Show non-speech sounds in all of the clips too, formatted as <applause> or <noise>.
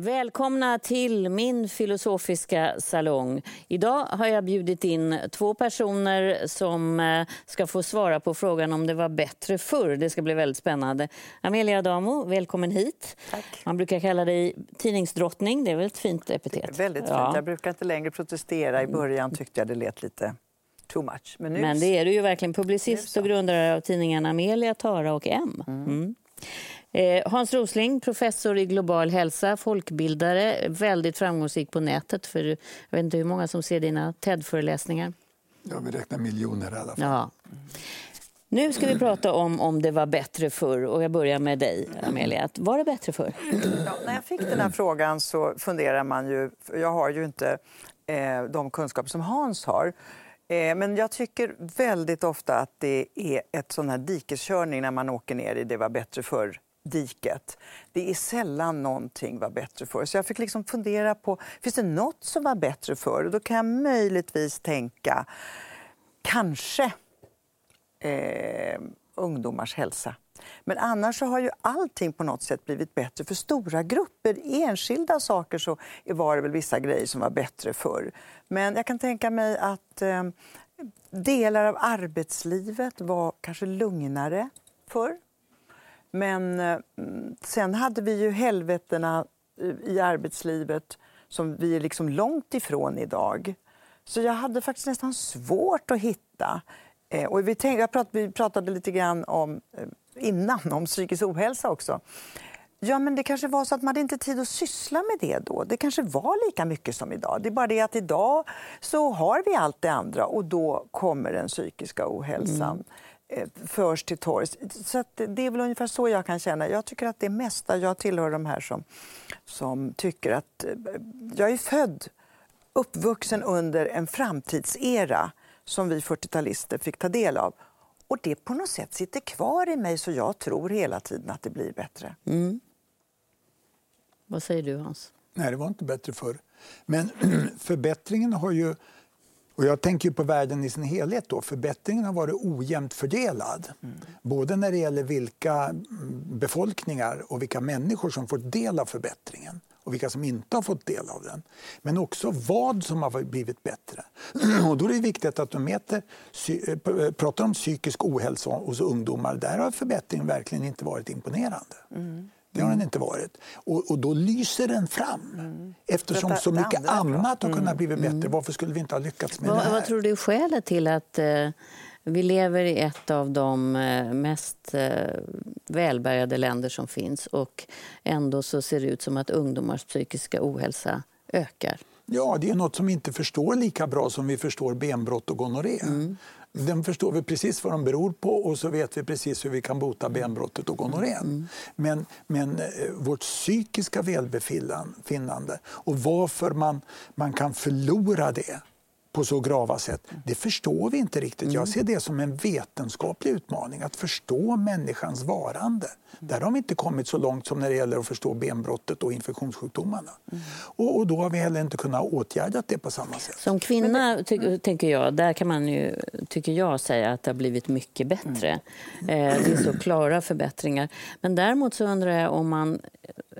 Välkomna till min filosofiska salong. Idag har jag bjudit in två personer som eh, ska få svara på frågan om det var bättre förr. Det ska bli väldigt spännande. Amelia Adamo, välkommen hit. Tack. Man brukar kalla dig tidningsdrottning. Det är väl ett fint epitet? Väldigt fint. Ja. Jag brukar inte längre protestera. I början tyckte jag det lät lite too much. Men, nu... Men det är du ju verkligen. Publicist och grundare av tidningarna Amelia, Tara och M. Mm. Eh, Hans Rosling, professor i global hälsa, folkbildare, väldigt framgångsrik på nätet. För jag vet inte hur många som ser dina TED-föreläsningar. Ja, vi räknar miljoner i alla fall. Ja. Nu ska vi prata om om det var bättre förr. Och jag börjar med dig, Amelia. Var det bättre förr? Ja, när jag fick den här frågan så funderar man ju... för Jag har ju inte eh, de kunskaper som Hans har. Eh, men jag tycker väldigt ofta att det är ett sån här dikeskörning när man åker ner i det var bättre förr diket. Det är sällan någonting var bättre förr. Så jag fick liksom fundera på, finns det något som var bättre förr? Och då kan jag möjligtvis tänka, kanske eh, ungdomars hälsa. Men annars så har ju allting på något sätt blivit bättre för stora grupper. Enskilda saker så var det väl vissa grejer som var bättre förr. Men jag kan tänka mig att eh, delar av arbetslivet var kanske lugnare förr. Men eh, sen hade vi ju helvetena eh, i- arbetslivet som vi är liksom långt ifrån idag. Så jag hade faktiskt nästan svårt att hitta. Eh, och vi, tänkte, jag vi pratade lite grann om, eh, innan om psykisk ohälsa också. Ja, men det kanske var så att man hade inte tid att syssla med det då. Det kanske var lika mycket som idag. Det är bara det att idag så har vi allt det andra och då kommer den psykiska ohälsan eh, förs till torgs. Så det är väl ungefär så jag kan känna. Jag tycker att det mesta, jag tillhör de här som, som tycker att eh, jag är född uppvuxen under en framtidsera som vi 40-talister fick ta del av. Och det på något sätt sitter kvar i mig så jag tror hela tiden att det blir bättre. Vad säger du, Hans? Nej, det var inte bättre förr. Men <clears throat> förbättringen har ju... Och jag tänker ju på världen i sin helhet. Då. Förbättringen har varit ojämnt fördelad. Både när det gäller vilka mm, befolkningar och vilka människor som fått del av förbättringen och vilka som inte har fått del av den. Men också vad som har blivit bättre. <clears throat> Och då är det viktigt att de mäter, eh, eh, pratar om psykisk ohälsa hos ungdomar. Där har förbättringen verkligen inte varit imponerande. Det har den inte varit. Och, och då lyser den fram. Eftersom Det- så det mycket annat har kunnat bli bättre. Varför skulle vi inte ha lyckats med det Vad, här? vad tror du är skälet till att eh, vi lever i ett av de eh, mest eh, välbärgade länder som finns och ändå så ser det ut som att ungdomars psykiska ohälsa ökar? Ja, det är något som vi inte förstår lika bra som vi förstår benbrott och gonorré. Den förstår vi precis vad de beror på och så vet vi precis hur vi kan bota benbrottet och gonorrén. Men, men eh, vårt psykiska välbefinnande och varför man, man kan förlora det på så grava sätt, det förstår vi inte riktigt. Jag ser det som en vetenskaplig utmaning, att förstå människans varande. Där har vi inte kommit så långt som när det gäller att förstå benbrottet och infektionssjukdomarna. Och, och då har vi heller inte kunnat åtgärda det på samma sätt. Som kvinna ty- tänker jag, där kan man ju, tycker jag säga att det har blivit mycket bättre. Eh, det är så klara förbättringar. Men däremot så undrar jag om man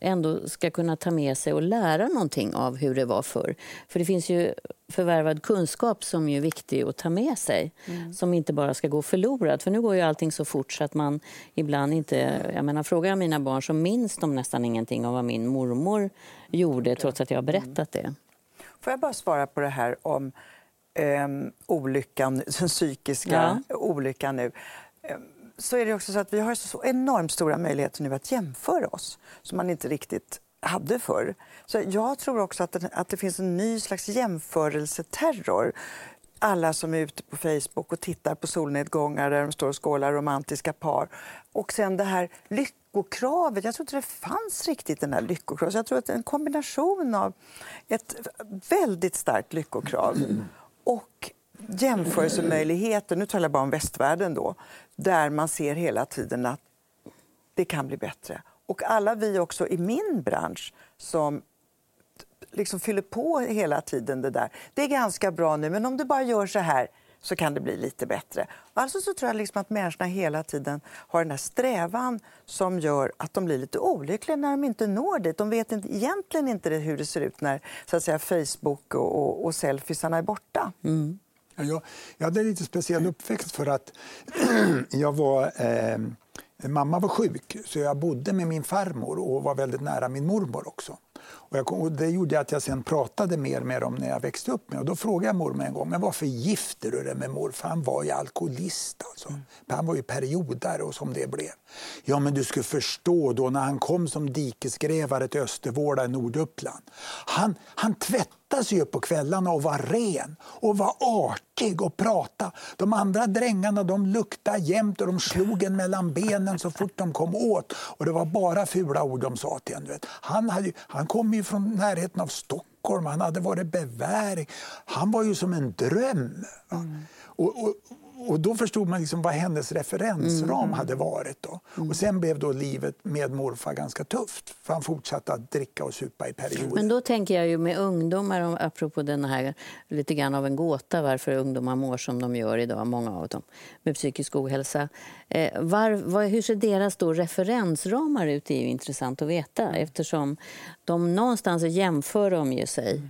ändå ska kunna ta med sig och lära någonting av hur det var förr. För det finns ju förvärvad kunskap som är viktig att ta med sig. Som inte bara ska gå förlorad. För nu går ju allting så fort så att man ibland inte... Jag menar, frågar jag mina barn så minns de nästan ingenting av vad min mormor gjorde trots att jag har berättat det. Får jag bara svara på det här om ehm, olyckan, <laughs> den psykiska olyckan nu. Ehm, så är det också så att vi har så enormt stora möjligheter nu att jämföra oss som man inte riktigt hade förr. Så jag tror också att det, att det finns en ny slags jämförelseterror. alla som är ute på Facebook och tittar på solnedgångar där de står och skålar romantiska par. Och sen det här lyckokravet. Jag tror inte det fanns riktigt den här lyckokravet. Jag tror att en kombination av ett väldigt starkt lyckokrav och jämförelsemöjligheter, nu talar jag bara om västvärlden då, där man ser hela tiden att det kan bli bättre. Och alla vi också i min bransch som liksom fyller på hela tiden det där. Det är ganska bra nu, men om du bara gör så här så kan det bli lite bättre. Alltså så tror jag liksom att människorna hela tiden har den här strävan som gör att de blir lite olyckliga när de inte når dit. De vet inte, egentligen inte hur det ser ut när så att säga, Facebook och, och, och selfiesarna är borta. Mm. Jag, jag hade en lite speciell uppväxt för att <clears throat> jag var... Eh, mamma var sjuk, så jag bodde med min farmor och var väldigt nära min mormor också. Och, jag, och det gjorde att jag sen pratade mer med dem när jag växte upp. Med. Och då frågade jag mormor en gång, men varför gifte du dig med morfar? Han var ju alkoholist. Alltså. Mm. Han var ju periodare och som det blev. Ja, men du skulle förstå då när han kom som dikesgrävare till Östervåla i Norduppland. Han, han tvättade sig upp på kvällarna och var ren och var artig och prata. De andra drängarna de luktade jämt och de slog en mellan benen så fort de kom åt. Och det var bara fula ord de sa till en. Han, hade, han kom ju från närheten av Stockholm, han hade varit beväring. Han var ju som en dröm. Mm. Och, och, och då förstod man liksom vad hennes referensram mm. hade varit. Då. Mm. Och sen blev då livet med morfar ganska tufft. För han fortsatte att dricka och supa i perioder. Men då tänker jag ju med ungdomar, apropå den här lite grann av en gåta varför ungdomar mår som de gör idag, många av dem, med psykisk ohälsa. Eh, var, var, hur ser deras då referensramar ut? Det är ju intressant att veta eftersom de någonstans jämför de ju sig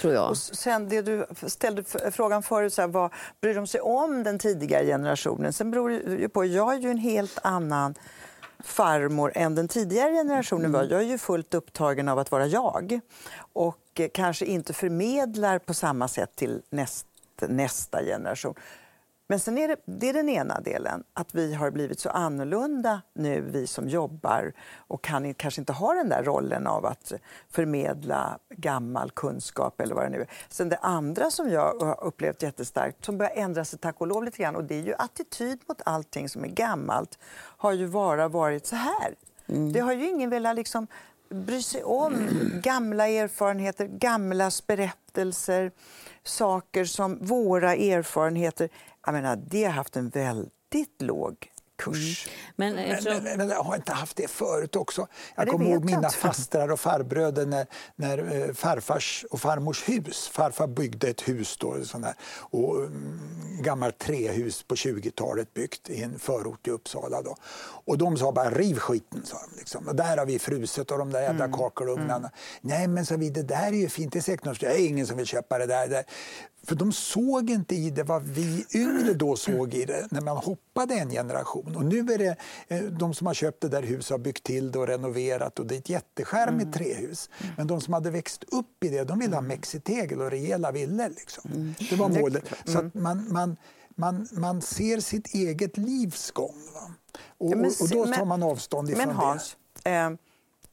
tror jag. Och sen det du ställde frågan förut, så här, vad bryr de sig om den tidigare generationen? Sen beror det ju på, jag är ju en helt annan farmor än den tidigare generationen var. Mm. Jag är ju fullt upptagen av att vara jag och kanske inte förmedlar på samma sätt till näst, nästa generation. Men sen är det, det är den ena delen, att vi har blivit så annorlunda nu, vi som jobbar och kan, kanske inte ha den där rollen av att förmedla gammal kunskap eller vad det nu är. Sen det andra som jag har upplevt jättestarkt, som börjar ändra sig tack och lov lite grann, och det är ju attityd mot allting som är gammalt, har ju bara varit så här. Mm. Det har ju ingen velat liksom bry sig om gamla erfarenheter, gamlas berättelser, saker som våra erfarenheter. Jag menar, det har haft en väldigt låg kurs. Mm. Men, eftersom... men, men, jag har inte haft det förut också. Jag kommer ihåg mina fastrar och farbröder när, när eh, farfars och farmors hus. Farfar byggde ett hus, då, sån där, och, um, gammalt trähus på 20-talet byggt i en förort i Uppsala. Då. Och de sa bara riv skiten, sa de. Liksom. Och där har vi fruset och de där jävla mm. kakelugnarna. Mm. Nej men sa vi, det där är ju fint, det är säkert det är ingen som vill köpa det där. För de såg inte i det vad vi yngre då såg i det när man hoppade en generation. Och nu är det eh, de som har köpt det där huset har byggt till det och renoverat och det är ett jätteskärmigt mm. trähus. Men de som hade växt upp i det, de ville ha mexitegel och rejäla villor. Liksom. Mm. Det var målet. Så man, man, man, man ser sitt eget livs gång. Och, och, och, då tar man avstånd ifrån men Hans, det. Eh,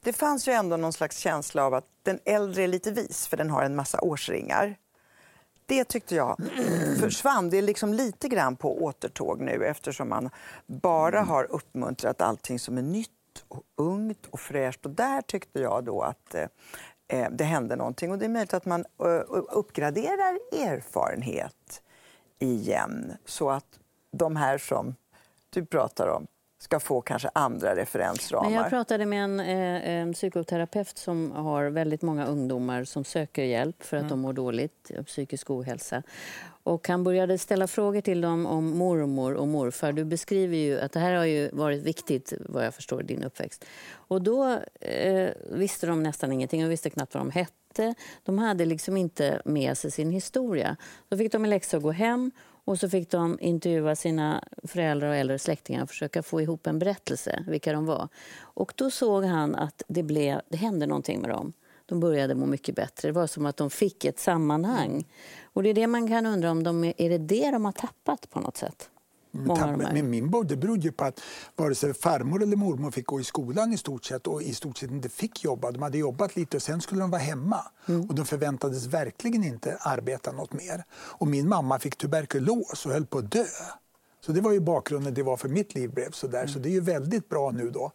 det fanns ju ändå någon slags känsla av att den äldre är lite vis för den har en massa årsringar. Det tyckte jag försvann. Det är liksom lite grann på återtåg nu eftersom man bara har uppmuntrat allting som är nytt och ungt och fräscht. Och där tyckte jag då att eh, eh det hände någonting. Och det är möjligt att man eh, uppgraderar erfarenhet igen så att de här som du pratar om ska få kanske andra referensramar. Men jag pratade med en, eh, en psykoterapeut som har väldigt många ungdomar som söker hjälp för att mm. de mår dåligt, psykisk ohälsa. Och han började ställa frågor till dem om mormor och morfar. Du beskriver ju att det här har ju varit viktigt, vad jag förstår, din uppväxt. Och då eh, visste de nästan ingenting. De visste knappt vad de hette. De hade liksom inte med sig sin historia. Då fick de en läxa att gå hem och så fick de intervjua sina föräldrar och äldre släktingar och försöka få ihop en berättelse, vilka de var. Och då såg han att det, blev, det hände någonting med dem. De började må mycket bättre. Det var som att de fick ett sammanhang. Och det är det man kan undra om de, är det det de har tappat på något sätt? Men min det berodde ju på att vare sig farmor eller mormor fick gå i skolan i stort sett och i stort sett inte fick jobba. De hade jobbat lite och sen skulle de vara hemma. Mm. Och de förväntades verkligen inte arbeta något mer. Och min mamma fick tuberkulos och höll på att dö. Så det var ju bakgrunden det var för mitt liv blev så där. Så det är ju väldigt bra nu då.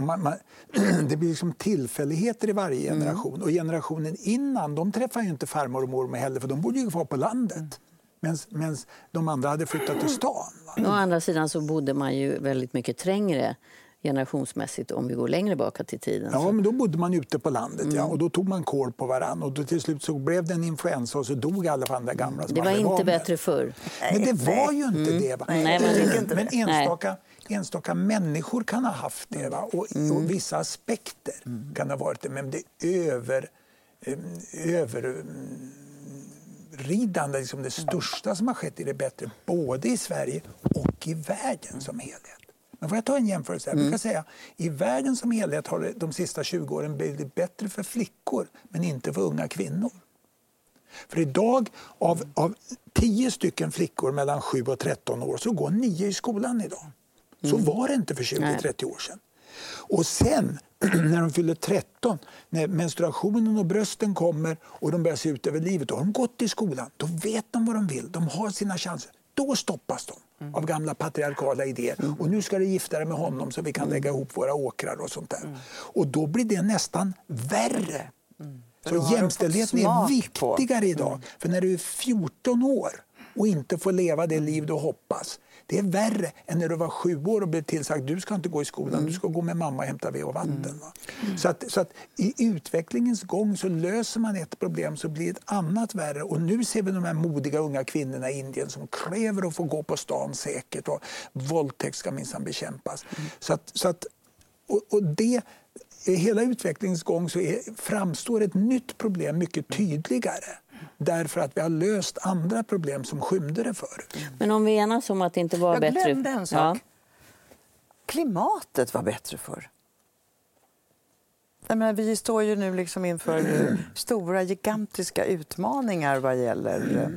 Man, man, <clears throat> det blir liksom tillfälligheter i varje Mm. generation. Och generationen innan, de träffar ju inte farmor och mormor heller för de bodde ju kvar på landet. Medan de andra hade flyttat till stan. Va? Å andra sidan så bodde man ju väldigt mycket trängre generationsmässigt om vi går längre baka till tiden. Ja, men då bodde man ute på landet ja, och då tog man kål på varann och då till slut så blev det en influensa och så dog alla de där gamla det var inte med. bättre förr. Men det var ju inte det. Va? Nej, men- men, men enstaka, enstaka människor kan ha haft det. Va? Och, och vissa aspekter kan ha varit det. Men det över, eh, över mm, ridande, liksom det största som har skett i det bättre, både i Sverige och i världen som helhet. Men får jag ta en jämförelse? Jag brukar säga i världen som helhet har det de sista 20 åren blivit bättre för flickor, men inte för unga kvinnor. För idag, av, av 10 stycken flickor mellan 7 och 13 år, så går 9 i skolan idag. Så var det inte för 20-30 år sedan. Och sen, <clears throat> när de fyller 13, när menstruationen och brösten kommer och de börjar se ut över livet, då har de gått i skolan. Då vet de vad de vill, de har sina chanser. Då stoppas de av gamla patriarkala idéer. Och nu ska du gifta dig med honom så vi kan lägga ihop våra åkrar och sånt där. Och då blir det nästan värre. Så jämställdheten är viktigare på- idag. För när du är 14 år och inte får leva det liv du hoppas, det är värre än när du var sju år och blev tillsagd du ska inte gå i skolan, du ska gå med mamma och hämta ved och vatten. Va? Så, att, så att i utvecklingens gång så löser man ett problem så blir ett annat värre. Och nu ser vi de här modiga unga kvinnorna i Indien som kräver att få gå på stan säkert och våldtäkt ska minsann bekämpas. Så att, så att, och, och det, i hela utvecklingens gång så är, framstår ett nytt problem mycket tydligare. Därför att vi har löst andra problem som skymde det förut. Men om vi enas om att det inte var Jag bättre... glömde en sak. Klimatet var bättre förr. Jag menar, vi står ju nu liksom inför eh, <clears throat> stora, gigantiska utmaningar vad gäller...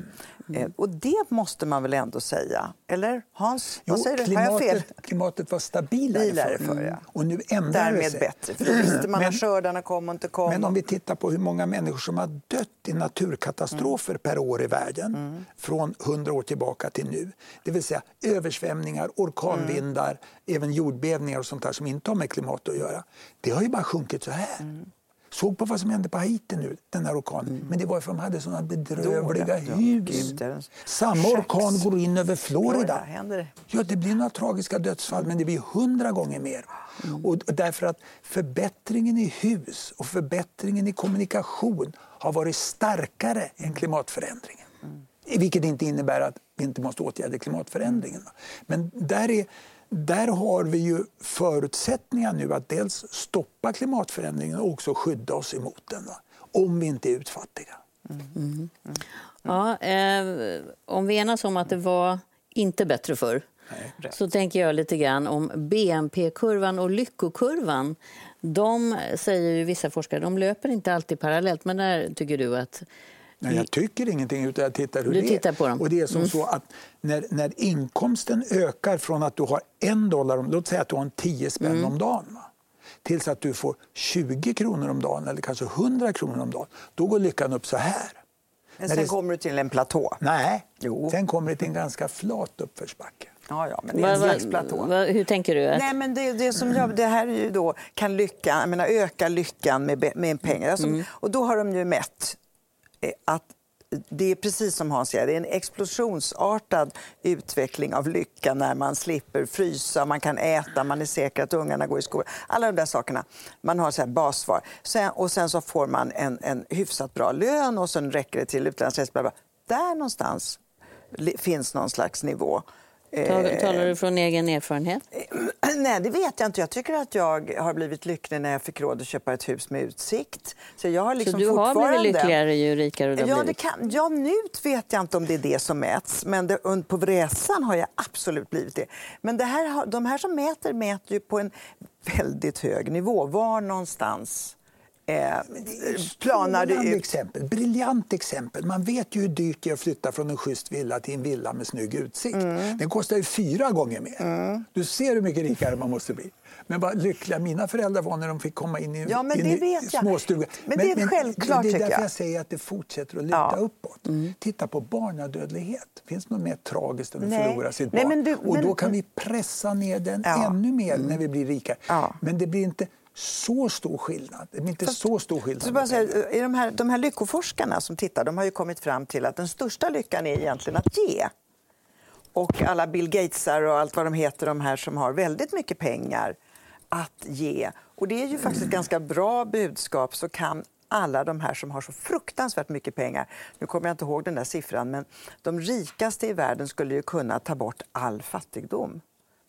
eh, Och det måste man väl ändå säga? Eller Hans, vad säger du? Har jag fel? klimatet, klimatet var stabilare, Stabilare förr. förr, ja. Och nu ändrar det Därmed sig. bättre, för då visste man <clears throat> Men- att skördarna kom och inte kom. Men om vi tittar på hur många människor som har dött i naturkatastrofer per år i världen från 100 år tillbaka till nu. Det vill säga översvämningar, orkanvindar, även jordbävningar och sånt där som inte har med klimat att göra. Det har ju bara sjunkit så här. Såg på vad som hände på Haiti nu, den här orkanen. Men det var för att de hade såna bedrövliga Dåliga, ja. hus. Är- Samma orkan går in över Florida. Florida? Ja, det blir några tragiska dödsfall, men det blir hundra gånger mer. Och därför att förbättringen i hus och förbättringen i kommunikation har varit starkare än klimatförändringen. Vilket inte innebär att vi inte måste åtgärda klimatförändringen. Men där, är, där har vi ju förutsättningar nu att dels stoppa klimatförändringen och också skydda oss emot den. Va? Om vi inte är utfattiga. Ja, eh, om vi enas om att det var inte bättre förr så tänker jag lite grann om BNP-kurvan och lyckokurvan. De säger ju vissa forskare, de löper inte alltid parallellt. Men där tycker du att... Nej, jag tycker ingenting utan jag tittar hur Du det tittar är. på dem. Och det är som så att när, när inkomsten ökar från att du har en dollar, om, låt säga att du har en 10 spänn om dagen, va? tills att du får 20 kronor om dagen eller kanske 100 kronor om dagen, då går lyckan upp så här. Men sen det- kommer du till en platå. Nej, Jo. sen kommer det till en ganska flat uppförsbacke. Ja, ja, men det är en slags platå. va, hur tänker du? Att, Nej, men det, det, som jag, det här är ju då, kan lyckan, jag menar, öka lyckan med, med pengar. Alltså, Mm. Och då har de ju mätt Eh, att det är precis som Hans säger, det är en explosionsartad utveckling av lycka när man slipper frysa, man kan äta, man är säker att ungarna går i skolan. Alla de där sakerna. Man har så här bassvar. Sen, och sen så får man en, en hyfsat bra lön och sen räcker det till utlandsresor. Där någonstans finns någon slags nivå. Eh, tal- talar du från egen erfarenhet? <clears throat> Nej, det vet jag inte. Jag tycker att jag har blivit lycklig när jag fick råd att köpa ett hus med utsikt. Så, jag har liksom så du har fortfarande... blivit lyckligare ju rikare du har Ja, blivit? kan, ja, nu vet jag inte om det är det som mäts, men det, på resan har jag absolut blivit det. Men det här, de här som mäter mäter ju på en väldigt hög nivå. Var någonstans eh, det Strålande ut. exempel, briljant exempel. Man vet ju hur dyrt det är att flytta från en schysst villa till en villa med snygg utsikt. Mm. Den kostar ju fyra gånger mer. Du ser hur mycket rikare man måste bli. Men vad lyckliga mina föräldrar var när de fick komma in i, Ja, men in det vet småstugan. Men det är självklart, Det är därför jag. jag säger att det fortsätter att luta Ja. Mm. uppåt. Titta på barnadödlighet. Finns det något mer tragiskt än att Nej. förlora sitt Nej, barn? men du- Och men- då kan vi pressa ner den Ja. Mm. ännu mer när vi blir rika. Men det blir inte så stor skillnad. Det blir inte så stor skillnad. Bara säga, pengar. är de, här, de här lyckoforskarna som tittar de har ju kommit fram till att den största lyckan är egentligen att ge. Och alla Bill Gatesar och allt vad de heter, de här som har väldigt mycket pengar att ge. Och det är ju faktiskt ett ganska bra budskap så kan alla de här som har så fruktansvärt mycket pengar, nu kommer jag inte ihåg den där siffran, men de rikaste i världen skulle ju kunna ta bort all fattigdom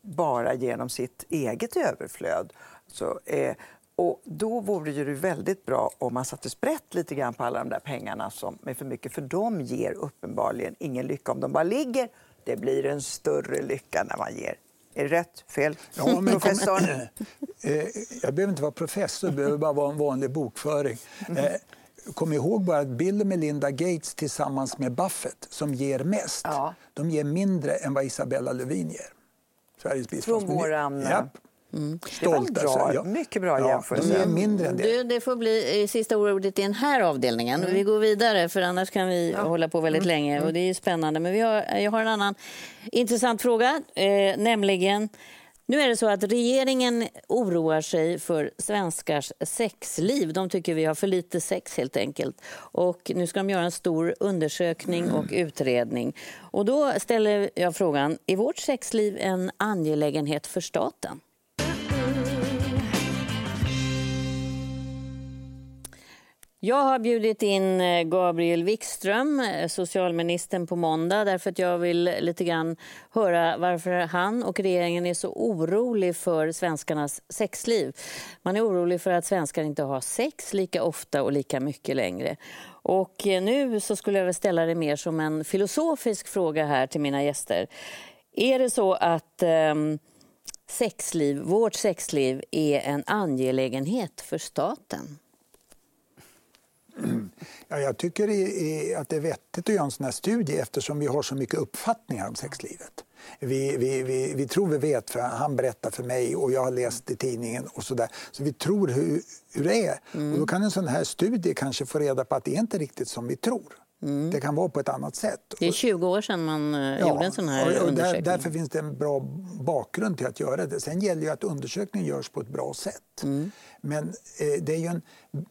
bara genom sitt eget överflöd. Så, eh, och då vore det väldigt bra om man satte sprätt lite grann på alla de där pengarna som är för mycket, för de ger uppenbarligen ingen lycka om de bara ligger. Det blir en större lycka när man ger. Är det rätt? Fel? Ja, men Professorn? <clears throat> Eh, jag behöver inte vara professor, det behöver bara vara en vanlig bokföring. Mm. Eh, Kom ihåg bara att Bill och Melinda Gates tillsammans med Buffett, som ger mest, Ja. de ger mindre än vad Isabella Lövin ger. Sveriges biståndsminister. våran, eh, Japp. Det var Stolt, bra, alltså. Ja. mycket bra Ja, jämförelse. De ger mindre än det. Du, det får bli eh, sista ordet i den här avdelningen. Vi går vidare, för annars kan vi hålla på väldigt länge. Och Det är ju spännande. Men vi har, jag har en annan intressant fråga, eh, nämligen... Nu är det så att regeringen oroar sig för svenskars sexliv. De tycker vi har för lite sex helt enkelt. Och nu ska de göra en stor undersökning och utredning. Och då ställer jag frågan, är vårt sexliv en angelägenhet för staten? Jag har bjudit in eh, Gabriel Wikström, eh, socialministern, på måndag därför att jag vill lite grann höra varför han och regeringen är så orolig för svenskarnas sexliv. Man är orolig för att svenskar inte har sex lika ofta och lika mycket längre. Och eh, nu så skulle jag vilja ställa det mer som en filosofisk fråga här till mina gäster. Är det så att ehm, sexliv, vårt sexliv är en angelägenhet för staten? <clears throat> Ja, jag tycker att det är vettigt att göra en sån här studie eftersom vi har så mycket uppfattningar om sexlivet. Vi, vi, vi, vi tror vi vet, för han berättar för mig och jag har läst i tidningen och så där. Så vi tror hur, hur det är. Och då kan en sån här studie kanske få reda på att det är inte riktigt som vi tror. Det kan vara på ett annat sätt. Det är 20 år sedan man eh, gjorde en sån här och, och där, undersökning. därför finns det en bra bakgrund till att göra det. Sen gäller ju att undersökningen görs på ett bra sätt. Mm. Men eh, det är ju en,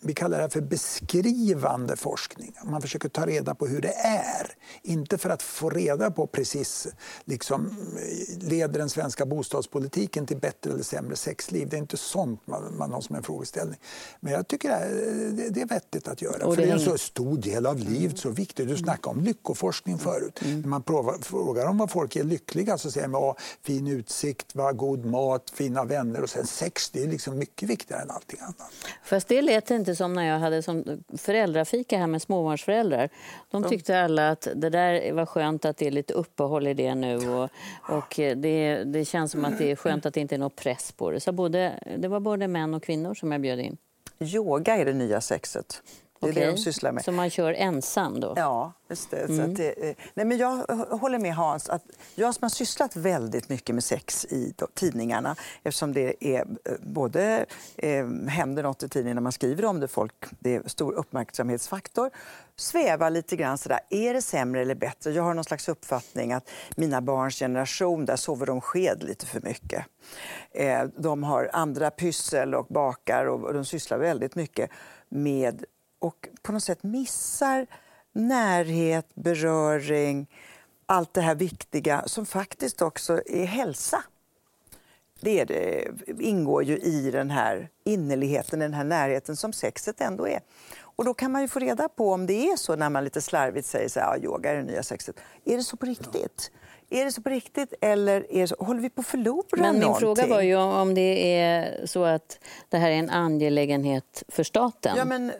vi kallar det här för beskrivande forskning. Man försöker ta reda på hur det är. Inte för att få reda på precis, liksom, eh, leder den svenska bostadspolitiken till bättre eller sämre sexliv? Det är inte sånt man, man har som en frågeställning. Men jag tycker det är, det, det är vettigt att göra. Och för det det är en så stor del av livet, så viktigt. Du snackade om lyckoforskning förut. När man provar, frågar om vad folk är lyckliga så säger man ja, fin utsikt, va, god mat, fina vänner och sen sex. Det är liksom mycket viktigare än allting annat. Fast det lät inte som när jag hade som föräldrafika här med småbarnsföräldrar. De tyckte alla att det där var skönt att det är lite uppehåll i det nu och, och det, det känns som att det är skönt att det inte är någon press på det. Så både, det var både män och kvinnor som jag bjöd in. Yoga är det nya sexet. Det är det Okej? de sysslar med. Så man kör ensam då? Ja, just det. Så Mm. det nej, men jag håller med Hans. att Jag som har sysslat väldigt mycket med sex i tidningarna eftersom det är eh, både eh, händer något i tidningen när man skriver om det, folk, det är stor uppmärksamhetsfaktor, svävar lite grann sådär, är det sämre eller bättre? Jag har någon slags uppfattning att mina barns generation, där sover de sked lite för mycket. Eh, de har andra pyssel och bakar och, och de sysslar väldigt mycket med och på något sätt missar närhet, beröring, allt det här viktiga som faktiskt också är hälsa. Det, är det ingår ju i den här innerligheten, den här närheten som sexet ändå är. Och då kan man ju få reda på om det är så när man lite slarvigt säger så här, ja, yoga är det nya sexet. Är det så på riktigt? Är det så på riktigt eller är så, håller vi på att förlora Men min någonting? fråga var ju om det är så att det här är en angelägenhet för staten. Ja, men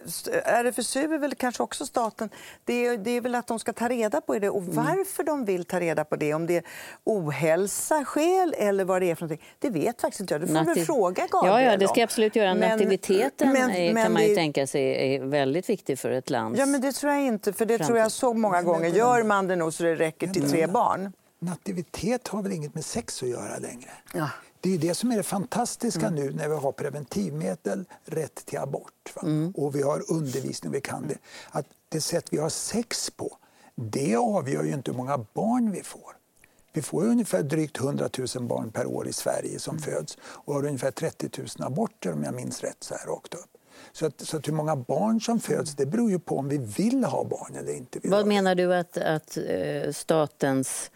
RFSU är väl kanske också staten. Det är, det är väl att de ska ta reda på det och Mm. varför de vill ta reda på det. Om det är ohälsa, skäl eller vad det är för någonting. Det vet faktiskt inte jag. Du får Nati- väl fråga Gabriel Ja, ja, det ska jag absolut göra. Men- Nativiteten men- är, men kan man ju det- tänka sig är väldigt viktig för ett lands... Ja, men det tror jag inte. För det tror jag Framtid. så många gånger. Gör man det nog så det räcker till tre barn. Nativitet har väl inget med sex att göra längre? Ja. Det är det som är det fantastiska nu när vi har preventivmedel, rätt till abort va? och vi har undervisning, vi kan det. Att det sätt vi har sex på, det avgör ju inte hur många barn vi får. Vi får ungefär drygt 100 000 barn per år i Sverige som föds och har ungefär 30 000 aborter om jag minns rätt så här rakt upp. Så, att, så att hur många barn som föds det beror ju på om vi vill ha barn eller inte. Vad menar du att, att eh, statens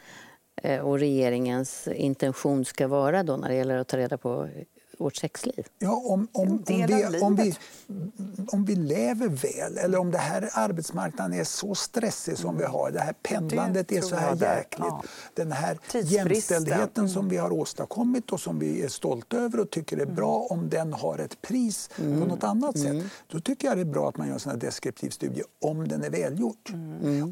och regeringens intention ska vara då när det gäller att ta reda på vårt sexliv? Ja, om, om, om, vi, om, vi, om vi lever väl eller om det här arbetsmarknaden är så stressig som vi har, det här pendlandet är tror så här det. jäkligt. Ja. Den här jämställdheten som vi har åstadkommit och som vi är stolta över och tycker är bra, om den har ett pris på något annat sätt, då tycker jag det är bra att man gör en sån här deskriptiv studie om den är välgjord.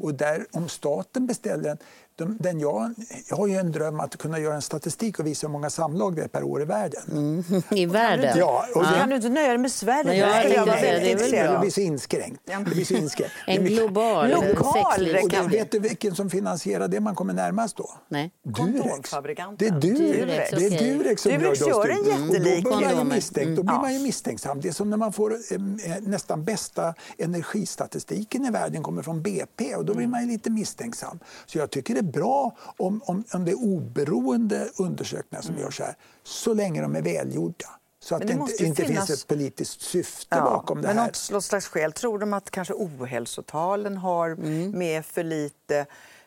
Och där, om staten beställer en de, den jag, jag har ju en dröm att kunna göra en statistik och visa hur många samlag det är per år i världen. <laughs> I världen? Ja, och det- Kan du inte nöja dig med Sverige? Nej, jag Det jag säga, det bra. Det av. blir så inskränkt. Det blir så inskränkt. Det En global Lokal det, kan- vet du vilken som finansierar det man kommer närmast då? Nej. Durex. Det är Durex, Durex, det är. Durex som Durex gör, gör de en jättelik Och Då blir, man misstänkt, då blir Ja. man ju misstänksam. Det är som när man får eh, nästan bästa energistatistiken i världen kommer från BP och då blir man ju lite misstänksam. Så jag tycker det bra om, om, om det är oberoende undersökningar som görs här, så länge de är välgjorda. Så att Men det, inte, finnas- finns ett politiskt syfte Ja, bakom det men här. något, något slags skäl. Tror de att kanske ohälsotalen har Mm. med för lite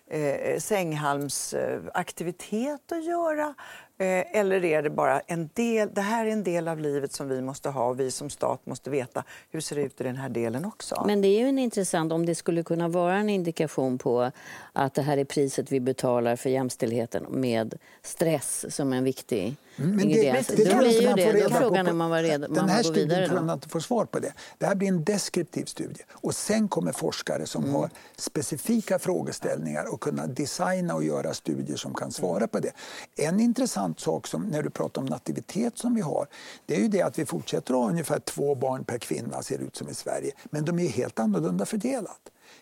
eh, sänghalmsaktivitet att göra? Eh, eller är det bara en del, det här är en del av livet som vi måste ha och vi som stat måste veta hur ser det ut i den här delen också? Men det är ju en intressant, om det skulle kunna vara en indikation på att det här är priset vi betalar för jämställdheten med stress som en viktig men ingrediens. det då tror jag blir ju det, då frågan på- är man var redo, Den här studien tror jag inte får svar på det. Det här blir en deskriptiv studie. Och sen kommer forskare som Mm. har specifika frågeställningar och kunna designa och göra studier som kan svara på det. En intressant sak som när du pratar om nativitet som vi har, det är ju det att vi fortsätter att ha ungefär två barn per kvinna ser det ut som i Sverige. Men de är helt annorlunda fördelat.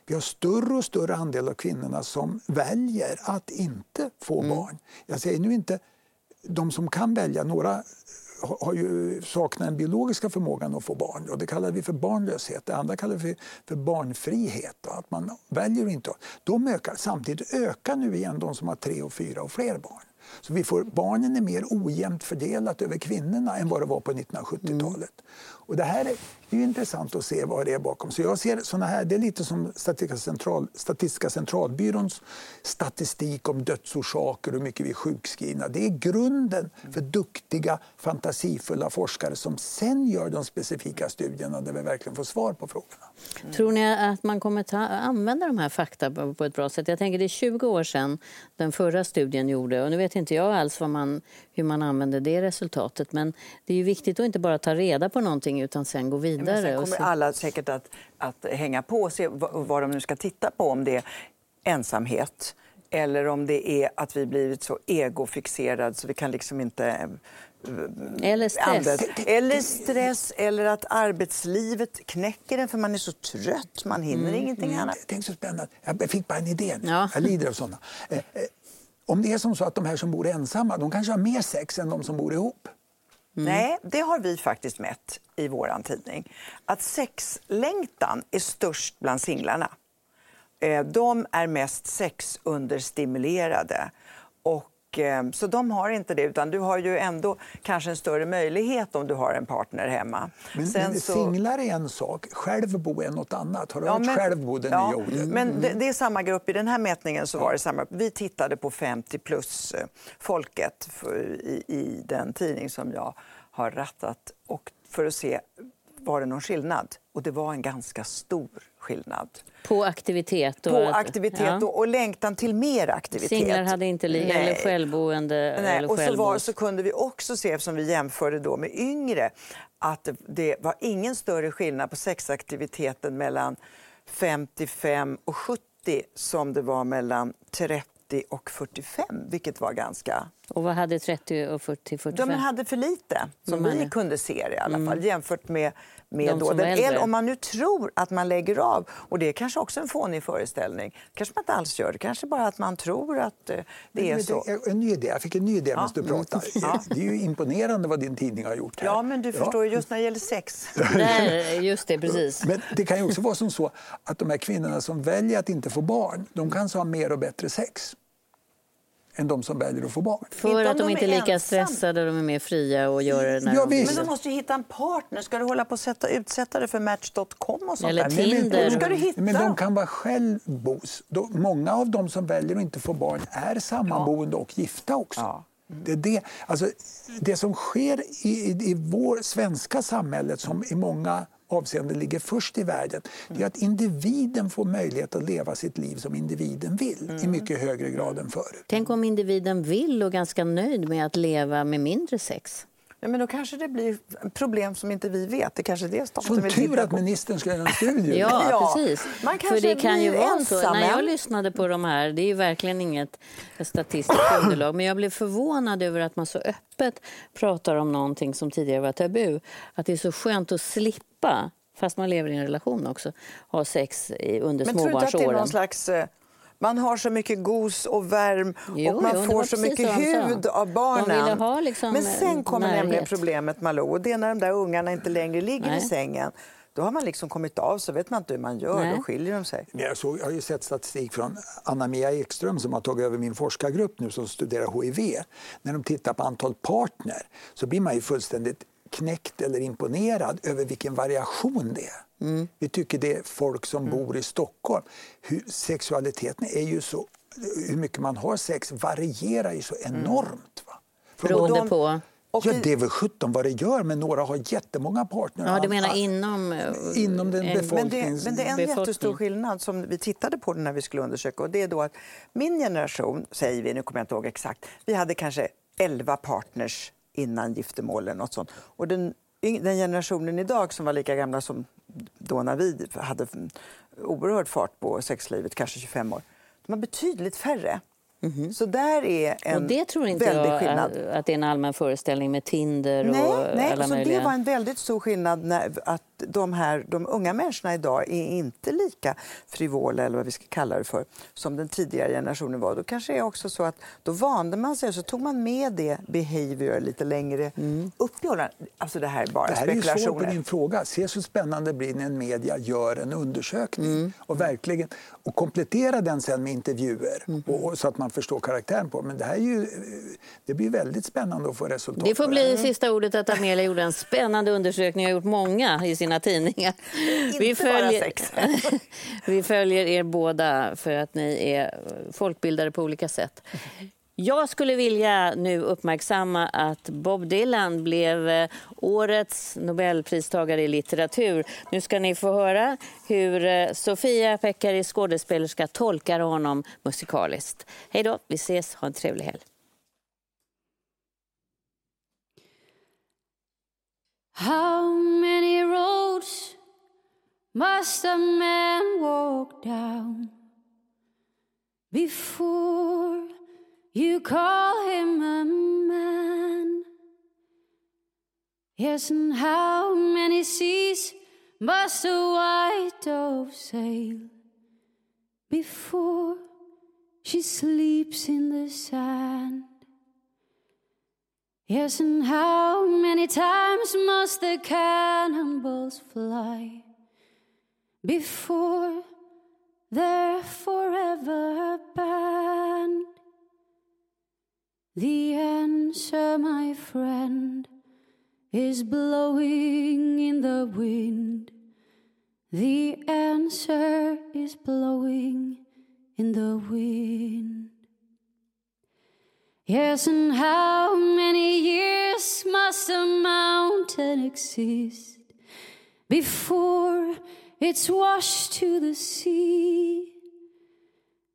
Vi har större och större andel av kvinnorna som väljer att inte få Mm. barn. Jag säger nu inte de som kan välja, några har ju saknar den biologiska förmågan att få barn. Och det kallar vi för barnlöshet. Det andra kallar vi för, barnfrihet. Att man väljer inte. De ökar. Samtidigt ökar nu igen de som har tre och fyra och fler barn. Så vi får, barnen är mer ojämnt fördelat över kvinnorna än vad det var på 1970-talet. Och det här är, det är intressant att se vad det är bakom. Så jag ser såna här, det är lite som Statistiska, central, Statistiska centralbyråns statistik om dödsorsaker och hur mycket vi är sjukskrivna. Det är grunden för duktiga, fantasifulla forskare som sen gör de specifika studierna där vi verkligen får svar på frågorna. Mm. Tror ni att man kommer ta, använda de här fakta på på ett bra sätt? Jag tänker det är 20 år sedan den förra studien gjorde och nu vet inte jag alls vad man, hur man använder det resultatet men det är ju viktigt att inte bara ta reda på någonting utan sen gå Men vidare. sen och kommer alla säkert att, att hänga på och se vad, vad de nu ska titta på. Om det är ensamhet eller om det är att vi blivit så egofixerade så vi kan liksom inte eh, Eller stress. Eller stress, eller att arbetslivet knäcker en för man är så trött, man hinner ingenting annat. Tänk så spännande. Jag fick bara en idé. nu. Ja. Jag lider av såna. Eh, eh, om det är som så att de här som bor ensamma, de kanske har mer sex än de som bor ihop. Mm. Nej, det har vi faktiskt mätt i vår tidning. Att sexlängtan är störst bland singlarna. Eh, de är mest sexunderstimulerade. Eh, så de har inte det, utan du har ju ändå kanske en större möjlighet om du har en partner hemma. Men, Sen men så- singlar är en sak, självbo är något annat. Har du Ja, hört men- självbo, det ja, nya ordet? Men det, det är samma grupp. I den här mätningen så var det samma. Vi tittade på 50 plus eh, i, i den tidning som jag har rattat och för att se var det någon skillnad. Och det var en ganska stor skillnad. På aktivitet? Och På aktivitet ja. och, och längtan till mer aktivitet. Singlar hade inte lika, eller självboende Nej, eller och så, var, så kunde vi också se, eftersom vi jämförde då med yngre, att det var ingen större skillnad på sexaktiviteten mellan 55 och 70 som det var mellan 30 och 45, vilket var ganska... Och vad hade 30 och 40, 45? De hade för lite, som De vi kunde se det i alla fall, jämfört med, med De då den äldre. Om man nu tror att man lägger av, och det är kanske också en fånig föreställning, kanske man inte alls gör det, kanske bara att man tror att eh, det är Men så. det- En ny idé. Jag fick en ny idé medan du pratade. <laughs> Ja. Det är ju imponerande vad din tidning har gjort här. Ja, men du förstår ju, just när det gäller sex. <laughs> Där, just det, precis. Men det kan ju också vara som så att de här kvinnorna som väljer att inte få barn, de kanske har mer och bättre sex än de som väljer att få barn. För att de de inte är lika ensam. stressade, de är mer fria och gör det när Ja, de. Men de måste ju hitta en partner. Ska du hålla på att sätta, utsätta dig för Match.com och sånt Eller där? Tinder. Hur ska du hitta? Men de kan vara självbos. Många av de som väljer att inte få barn är sammanboende och gifta också. Ja. Det, är det, alltså, det som sker i, i, i vår svenska samhället som i många avseenden ligger först i världen det är att individen får möjlighet att leva sitt liv som individen vill i mycket högre grad än förut. Tänk om individen vill och ganska nöjd med att leva med mindre sex. Ja, men då kanske det blir problem som inte vi vet. Det kanske är det staten Som tur att ministern ska göra en studie. <laughs> Ja, Ja, precis. man För kanske det kan ju vara så. ensam När jag lyssnade på de här, det är ju verkligen inget statistiskt <clears throat> underlag, men jag blev förvånad över att man så öppet pratar om någonting som tidigare var tabu. Att det är så skönt att slippa, fast man lever i en relation också, ha sex under Men tror du inte att det är småbarnsåren. någon slags... Man har så mycket gos och värm Jo, och man jo, får så mycket hud av barnen. Liksom, Men sen kommer nämligen närhet. problemet Malou och det är när de där ungarna inte längre ligger Nej. i sängen. Då har man liksom kommit av så vet man inte hur man gör. Nej. Då skiljer de sig. Jag, såg, jag har ju sett statistik från Anna-Mia Ekström som har tagit över min forskargrupp nu som studerar HIV. När de tittar på antal partner så blir man ju fullständigt knäckt eller imponerad över vilken variation det är. Vi tycker det är folk som bor i Stockholm. Hur, sexualiteten är ju så... Hur mycket man har sex varierar ju så enormt. Va? Från- Beroende de- på... Ja, det är väl 17 vad det gör, men några har jättemånga partner. Ja, du menar inom... eh, Inom den en- Men det, men det är en befolkning. jättestor skillnad som vi tittade på när vi skulle undersöka. Och det är då att min generation, säger vi, nu kommer jag inte ihåg exakt, vi hade kanske 11 partners innan giftermål eller något sånt. Och den, den generationen idag som var lika gamla som då när vi hade oerhörd fart på sexlivet, kanske 25 år, de har betydligt färre. Så där är en. Och det tror inte väldig jag skillnad. att, att det är en allmän föreställning med Tinder och Nej, nej alla så möjliga... det var en väldigt stor skillnad när, att de, här, de unga människorna idag är inte lika frivola eller vad vi ska kalla det för som den tidigare generationen var. Då kanske det är också så att då vande man sig och så tog man med det behavior lite längre upp i åldern. Alltså det här är bara Det här är ju svar på spekulationer. din fråga. Se så spännande det blir när en media gör en undersökning. Mm. Och, verkligen, och komplettera den sen med intervjuer Mm. och, och, så att man förstår karaktären på. Men det här är ju, det blir väldigt spännande att få resultat Det får bli sista ordet att Amelia gjorde en spännande undersökning och har gjort många i sina tidningar. Inte bara sex. <laughs> vi följer er båda för att ni är folkbildare på olika sätt. Jag skulle vilja nu uppmärksamma att Bob Dylan blev eh, årets Nobelpristagare i litteratur. Nu ska ni få höra hur eh, Sofia Pekkari, skådespelerska, tolkar honom musikaliskt. Hej då, vi ses, ha en trevlig helg. How many roads must a man walk down before you call him a man? Yes, and how many seas must a white dove sail before she sleeps in the sand? Yes, and how many times must the cannonballs fly before they're forever banned? The answer, my friend, is blowing in the wind. The answer is blowing in the wind. Yes, and how many years must a mountain exist before it's washed to the sea.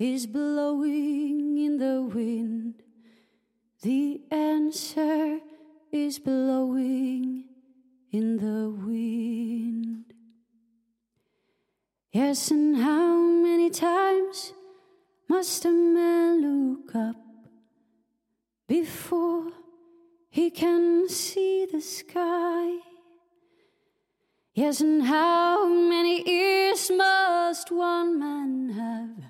is blowing in the wind. The answer is blowing in the wind. Yes, and how many times must a man look up before he can see the sky? Yes, and how many ears must one man have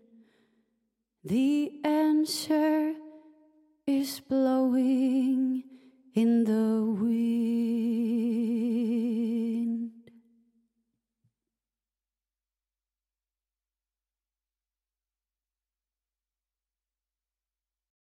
The answer is blowing in the wind.